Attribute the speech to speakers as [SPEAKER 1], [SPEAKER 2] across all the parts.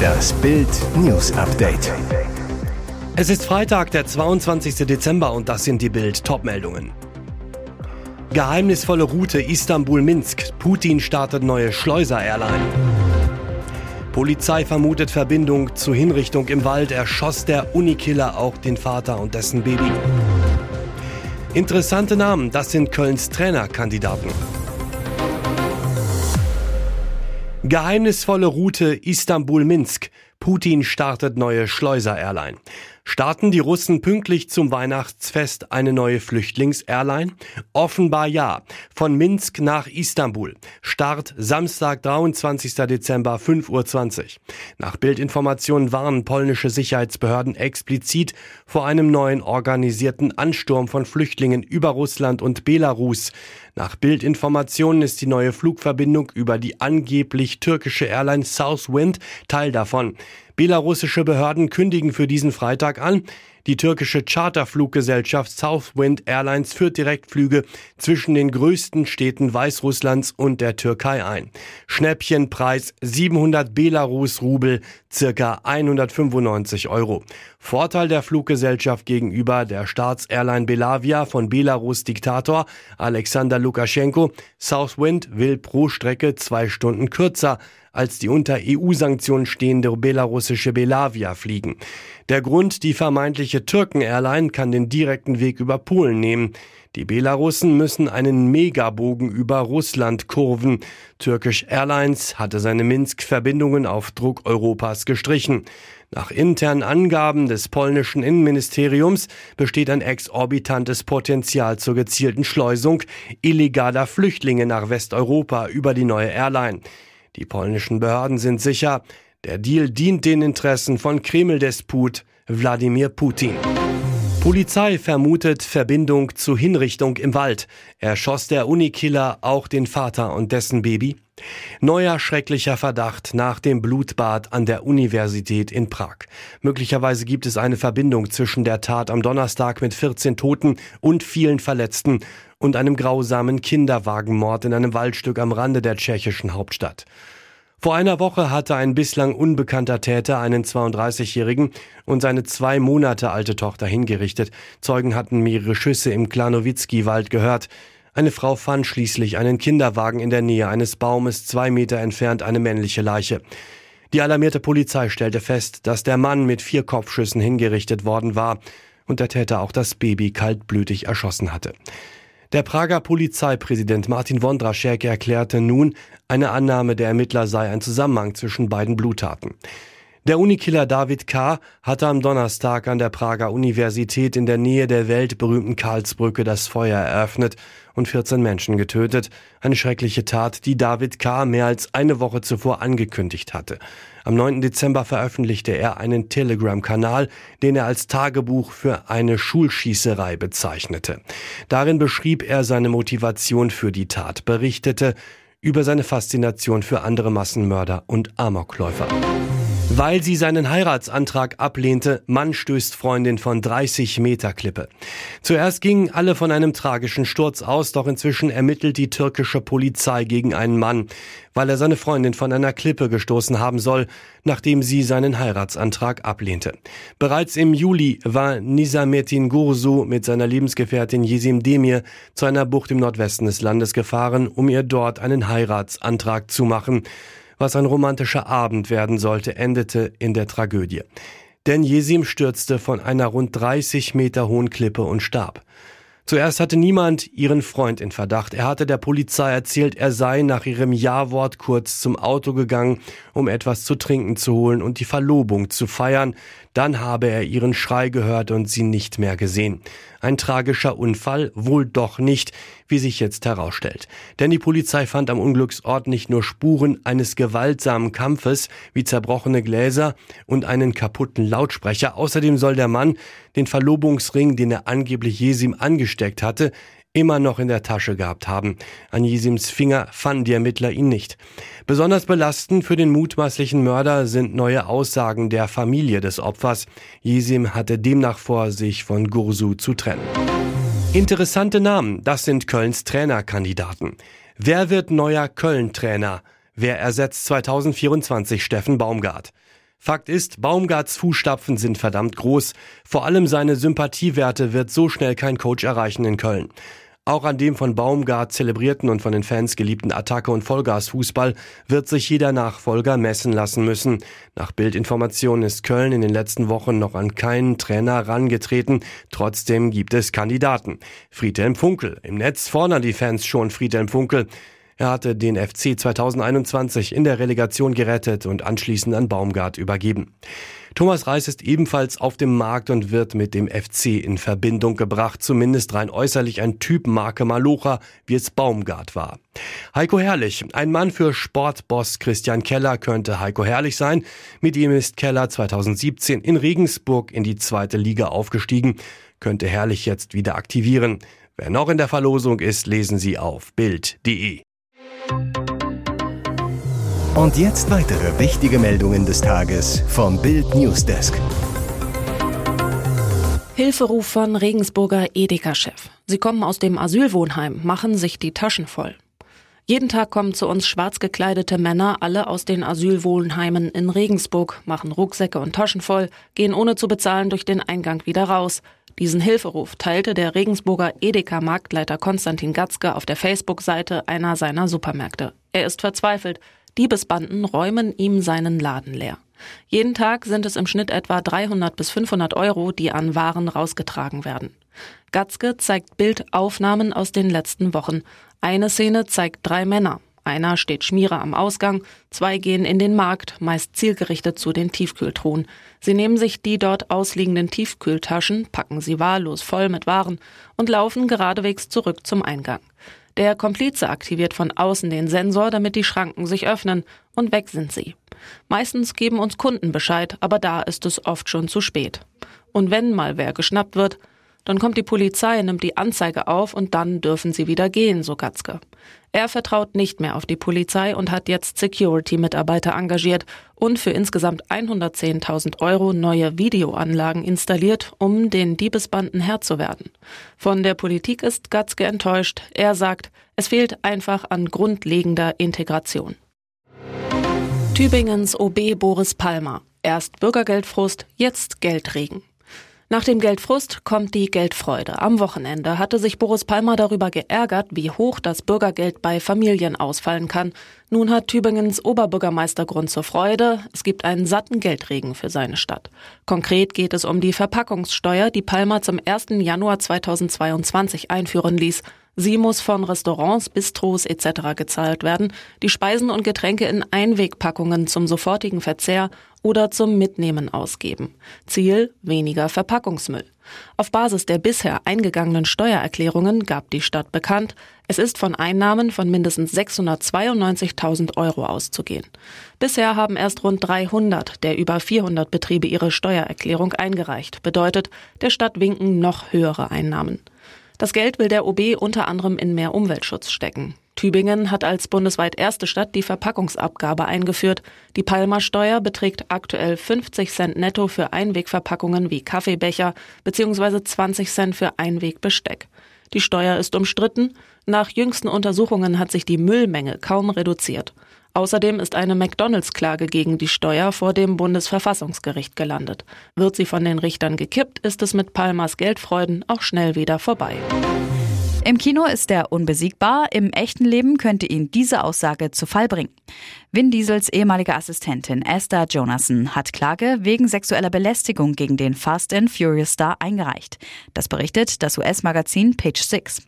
[SPEAKER 1] Das Bild News Update.
[SPEAKER 2] Es ist Freitag, der 22. Dezember und das sind die Bild Topmeldungen. Geheimnisvolle Route Istanbul-Minsk. Putin startet neue Schleuser-Airline. Polizei vermutet Verbindung zur Hinrichtung im Wald. Erschoss der Unikiller auch den Vater und dessen Baby. Interessante Namen, das sind Kölns Trainerkandidaten. Geheimnisvolle Route Istanbul-Minsk. Putin startet neue Schleuser-Airline. Starten die Russen pünktlich zum Weihnachtsfest eine neue Flüchtlings-Airline? Offenbar ja. Von Minsk nach Istanbul. Start Samstag, 23. Dezember, 5.20 Uhr. Nach Bildinformationen warnen polnische Sicherheitsbehörden explizit vor einem neuen organisierten Ansturm von Flüchtlingen über Russland und Belarus. Nach Bildinformationen ist die neue Flugverbindung über die angeblich türkische Airline Southwind Teil davon. Belarussische Behörden kündigen für diesen Freitag an, die türkische Charterfluggesellschaft Southwind Airlines führt Direktflüge zwischen den größten Städten Weißrusslands und der Türkei ein. Schnäppchenpreis 700 Belarus-Rubel, circa 195 Euro. Vorteil der Fluggesellschaft gegenüber der Staatsairline Belavia von Belarus Diktator Alexander Lukaschenko. Southwind will pro Strecke zwei Stunden kürzer als die unter EU-Sanktionen stehende belarussische Belavia fliegen. Der Grund, die vermeintliche Türken-Airline kann den direkten Weg über Polen nehmen. Die Belarussen müssen einen Megabogen über Russland kurven. Turkish Airlines hatte seine Minsk-Verbindungen auf Druck Europas gestrichen. Nach internen Angaben des polnischen Innenministeriums besteht ein exorbitantes Potenzial zur gezielten Schleusung illegaler Flüchtlinge nach Westeuropa über die neue Airline. Die polnischen Behörden sind sicher, der Deal dient den Interessen von Kreml-Despot Wladimir Putin. Polizei vermutet Verbindung zu Hinrichtung im Wald. Erschoss der Unikiller auch den Vater und dessen Baby? Neuer schrecklicher Verdacht nach dem Blutbad an der Universität in Prag. Möglicherweise gibt es eine Verbindung zwischen der Tat am Donnerstag mit 14 Toten und vielen Verletzten und einem grausamen Kinderwagenmord in einem Waldstück am Rande der tschechischen Hauptstadt. Vor einer Woche hatte ein bislang unbekannter Täter einen 32-Jährigen und seine zwei Monate alte Tochter hingerichtet. Zeugen hatten mehrere Schüsse im Klanowitzki-Wald gehört. Eine Frau fand schließlich einen Kinderwagen in der Nähe eines Baumes zwei Meter entfernt eine männliche Leiche. Die alarmierte Polizei stellte fest, dass der Mann mit vier Kopfschüssen hingerichtet worden war und der Täter auch das Baby kaltblütig erschossen hatte. Der Prager Polizeipräsident Martin Wondraschek erklärte nun, eine Annahme der Ermittler sei ein Zusammenhang zwischen beiden Bluttaten. Der Unikiller David K. hatte am Donnerstag an der Prager Universität in der Nähe der weltberühmten Karlsbrücke das Feuer eröffnet und 14 Menschen getötet. Eine schreckliche Tat, die David K. mehr als eine Woche zuvor angekündigt hatte. Am 9. Dezember veröffentlichte er einen Telegram-Kanal, den er als Tagebuch für eine Schulschießerei bezeichnete. Darin beschrieb er seine Motivation für die Tat, berichtete über seine Faszination für andere Massenmörder und Amokläufer. Weil sie seinen Heiratsantrag ablehnte, Mann stößt Freundin von 30 Meter Klippe. Zuerst gingen alle von einem tragischen Sturz aus, doch inzwischen ermittelt die türkische Polizei gegen einen Mann, weil er seine Freundin von einer Klippe gestoßen haben soll, nachdem sie seinen Heiratsantrag ablehnte. Bereits im Juli war Nisametin Gursu mit seiner Lebensgefährtin Yesim Demir zu einer Bucht im Nordwesten des Landes gefahren, um ihr dort einen Heiratsantrag zu machen. Was ein romantischer Abend werden sollte, endete in der Tragödie. Denn Jesim stürzte von einer rund 30 Meter hohen Klippe und starb. Zuerst hatte niemand ihren Freund in Verdacht. Er hatte der Polizei erzählt, er sei nach ihrem Ja-Wort kurz zum Auto gegangen, um etwas zu trinken zu holen und die Verlobung zu feiern. Dann habe er ihren Schrei gehört und sie nicht mehr gesehen. Ein tragischer Unfall, wohl doch nicht, wie sich jetzt herausstellt. Denn die Polizei fand am Unglücksort nicht nur Spuren eines gewaltsamen Kampfes, wie zerbrochene Gläser und einen kaputten Lautsprecher. Außerdem soll der Mann den Verlobungsring, den er angeblich Jesim angesteckt hatte, immer noch in der Tasche gehabt haben. An Jesims Finger fanden die Ermittler ihn nicht. Besonders belastend für den mutmaßlichen Mörder sind neue Aussagen der Familie des Opfers. Jesim hatte demnach vor, sich von Gursu zu trennen. Interessante Namen, das sind Kölns Trainerkandidaten. Wer wird neuer Köln-Trainer? Wer ersetzt 2024 Steffen Baumgart? Fakt ist, Baumgarts Fußstapfen sind verdammt groß. Vor allem seine Sympathiewerte wird so schnell kein Coach erreichen in Köln. Auch an dem von Baumgart zelebrierten und von den Fans geliebten Attacke- und Vollgasfußball wird sich jeder Nachfolger messen lassen müssen. Nach Bildinformationen ist Köln in den letzten Wochen noch an keinen Trainer rangetreten. Trotzdem gibt es Kandidaten. Friedhelm Funkel. Im Netz fordern die Fans schon Friedhelm Funkel. Er hatte den FC 2021 in der Relegation gerettet und anschließend an Baumgart übergeben. Thomas Reis ist ebenfalls auf dem Markt und wird mit dem FC in Verbindung gebracht, zumindest rein äußerlich ein Typ Marke Malocha, wie es Baumgart war. Heiko Herrlich, ein Mann für Sportboss Christian Keller könnte Heiko Herrlich sein. Mit ihm ist Keller 2017 in Regensburg in die zweite Liga aufgestiegen, könnte Herrlich jetzt wieder aktivieren. Wer noch in der Verlosung ist, lesen Sie auf Bild.de.
[SPEAKER 1] Und jetzt weitere wichtige Meldungen des Tages vom Bild Newsdesk.
[SPEAKER 3] Hilferuf von Regensburger Edeka-Chef. Sie kommen aus dem Asylwohnheim, machen sich die Taschen voll. Jeden Tag kommen zu uns schwarz gekleidete Männer, alle aus den Asylwohnheimen in Regensburg, machen Rucksäcke und Taschen voll, gehen ohne zu bezahlen durch den Eingang wieder raus. Diesen Hilferuf teilte der Regensburger Edeka-Marktleiter Konstantin Gatzke auf der Facebook-Seite einer seiner Supermärkte. Er ist verzweifelt. Diebesbanden räumen ihm seinen Laden leer. Jeden Tag sind es im Schnitt etwa 300 bis 500 Euro, die an Waren rausgetragen werden. Gatzke zeigt Bildaufnahmen aus den letzten Wochen. Eine Szene zeigt drei Männer. Einer steht Schmierer am Ausgang, zwei gehen in den Markt, meist zielgerichtet zu den Tiefkühltruhen. Sie nehmen sich die dort ausliegenden Tiefkühltaschen, packen sie wahllos voll mit Waren und laufen geradewegs zurück zum Eingang. Der Komplize aktiviert von außen den Sensor, damit die Schranken sich öffnen, und weg sind sie. Meistens geben uns Kunden Bescheid, aber da ist es oft schon zu spät. Und wenn mal wer geschnappt wird, dann kommt die Polizei, nimmt die Anzeige auf und dann dürfen sie wieder gehen, so Gatzke. Er vertraut nicht mehr auf die Polizei und hat jetzt Security-Mitarbeiter engagiert und für insgesamt 110.000 Euro neue Videoanlagen installiert, um den Diebesbanden Herr zu werden. Von der Politik ist Gatzke enttäuscht. Er sagt, es fehlt einfach an grundlegender Integration. Tübingens OB Boris Palmer. Erst Bürgergeldfrust, jetzt Geldregen. Nach dem Geldfrust kommt die Geldfreude. Am Wochenende hatte sich Boris Palmer darüber geärgert, wie hoch das Bürgergeld bei Familien ausfallen kann. Nun hat Tübingens Oberbürgermeister Grund zur Freude. Es gibt einen satten Geldregen für seine Stadt. Konkret geht es um die Verpackungssteuer, die Palmer zum 1. Januar 2022 einführen ließ. Sie muss von Restaurants, Bistros etc. gezahlt werden, die Speisen und Getränke in Einwegpackungen zum sofortigen Verzehr oder zum Mitnehmen ausgeben. Ziel weniger Verpackungsmüll. Auf Basis der bisher eingegangenen Steuererklärungen gab die Stadt bekannt, es ist von Einnahmen von mindestens 692.000 Euro auszugehen. Bisher haben erst rund 300 der über 400 Betriebe ihre Steuererklärung eingereicht. Bedeutet, der Stadt winken noch höhere Einnahmen. Das Geld will der OB unter anderem in mehr Umweltschutz stecken. Tübingen hat als bundesweit erste Stadt die Verpackungsabgabe eingeführt. Die Palmersteuer beträgt aktuell 50 Cent netto für Einwegverpackungen wie Kaffeebecher bzw. 20 Cent für Einwegbesteck. Die Steuer ist umstritten. Nach jüngsten Untersuchungen hat sich die Müllmenge kaum reduziert. Außerdem ist eine McDonalds-Klage gegen die Steuer vor dem Bundesverfassungsgericht gelandet. Wird sie von den Richtern gekippt, ist es mit Palmers Geldfreuden auch schnell wieder vorbei.
[SPEAKER 4] Im Kino ist er unbesiegbar, im echten Leben könnte ihn diese Aussage zu Fall bringen. Vin Diesels ehemalige Assistentin Esther Jonasson hat Klage wegen sexueller Belästigung gegen den Fast and Furious Star eingereicht. Das berichtet das US-Magazin Page Six.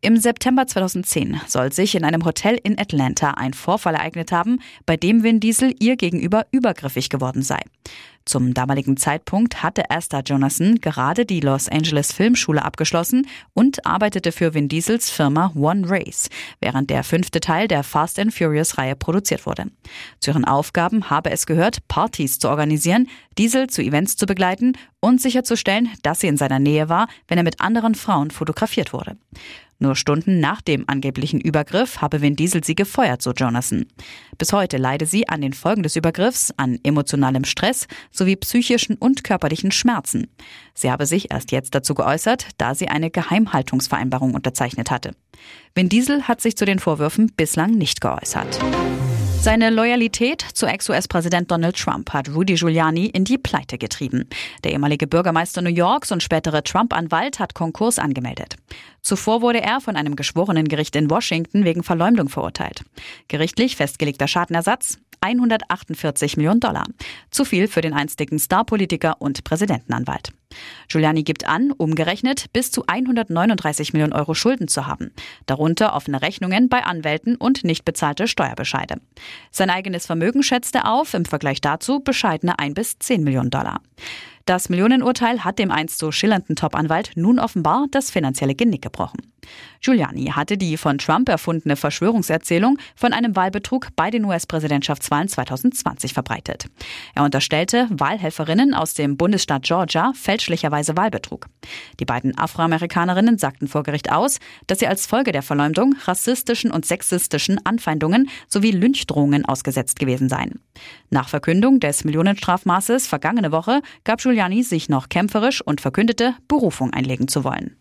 [SPEAKER 4] Im September 2010 soll sich in einem Hotel in Atlanta ein Vorfall ereignet haben, bei dem Vin Diesel ihr gegenüber übergriffig geworden sei. Zum damaligen Zeitpunkt hatte Esther Jonasson gerade die Los Angeles Filmschule abgeschlossen und arbeitete für Vin Diesels Firma One Race, während der fünfte Teil der Fast and Furious Reihe produziert wurde. Zu ihren Aufgaben habe es gehört, Partys zu organisieren, Diesel zu Events zu begleiten und sicherzustellen, dass sie in seiner Nähe war, wenn er mit anderen Frauen fotografiert wurde. Nur Stunden nach dem angeblichen Übergriff habe Vin Diesel sie gefeuert, so Jonathan. Bis heute leide sie an den Folgen des Übergriffs, an emotionalem Stress sowie psychischen und körperlichen Schmerzen. Sie habe sich erst jetzt dazu geäußert, da sie eine Geheimhaltungsvereinbarung unterzeichnet hatte. Vin Diesel hat sich zu den Vorwürfen bislang nicht geäußert. Seine Loyalität zu Ex-US-Präsident Donald Trump hat Rudy Giuliani in die Pleite getrieben. Der ehemalige Bürgermeister New Yorks und spätere Trump-Anwalt hat Konkurs angemeldet. Zuvor wurde er von einem Geschworenengericht in Washington wegen Verleumdung verurteilt. Gerichtlich festgelegter Schadenersatz 148 Millionen Dollar. Zu viel für den einstigen Starpolitiker und Präsidentenanwalt. Giuliani gibt an, umgerechnet bis zu 139 Millionen Euro Schulden zu haben. Darunter offene Rechnungen bei Anwälten und nicht bezahlte Steuerbescheide. Sein eigenes Vermögen schätzte auf, im Vergleich dazu bescheidene 1 bis 10 Millionen Dollar. Das Millionenurteil hat dem einst so schillernden Top-Anwalt nun offenbar das finanzielle Genick gebrochen. Giuliani hatte die von Trump erfundene Verschwörungserzählung von einem Wahlbetrug bei den US-Präsidentschaftswahlen 2020 verbreitet. Er unterstellte Wahlhelferinnen aus dem Bundesstaat Georgia fälschlicherweise Wahlbetrug. Die beiden Afroamerikanerinnen sagten vor Gericht aus, dass sie als Folge der Verleumdung rassistischen und sexistischen Anfeindungen sowie Lynchdrohungen ausgesetzt gewesen seien. Nach Verkündung des Millionenstrafmaßes vergangene Woche gab Giuliani sich noch kämpferisch und verkündete, Berufung einlegen zu wollen.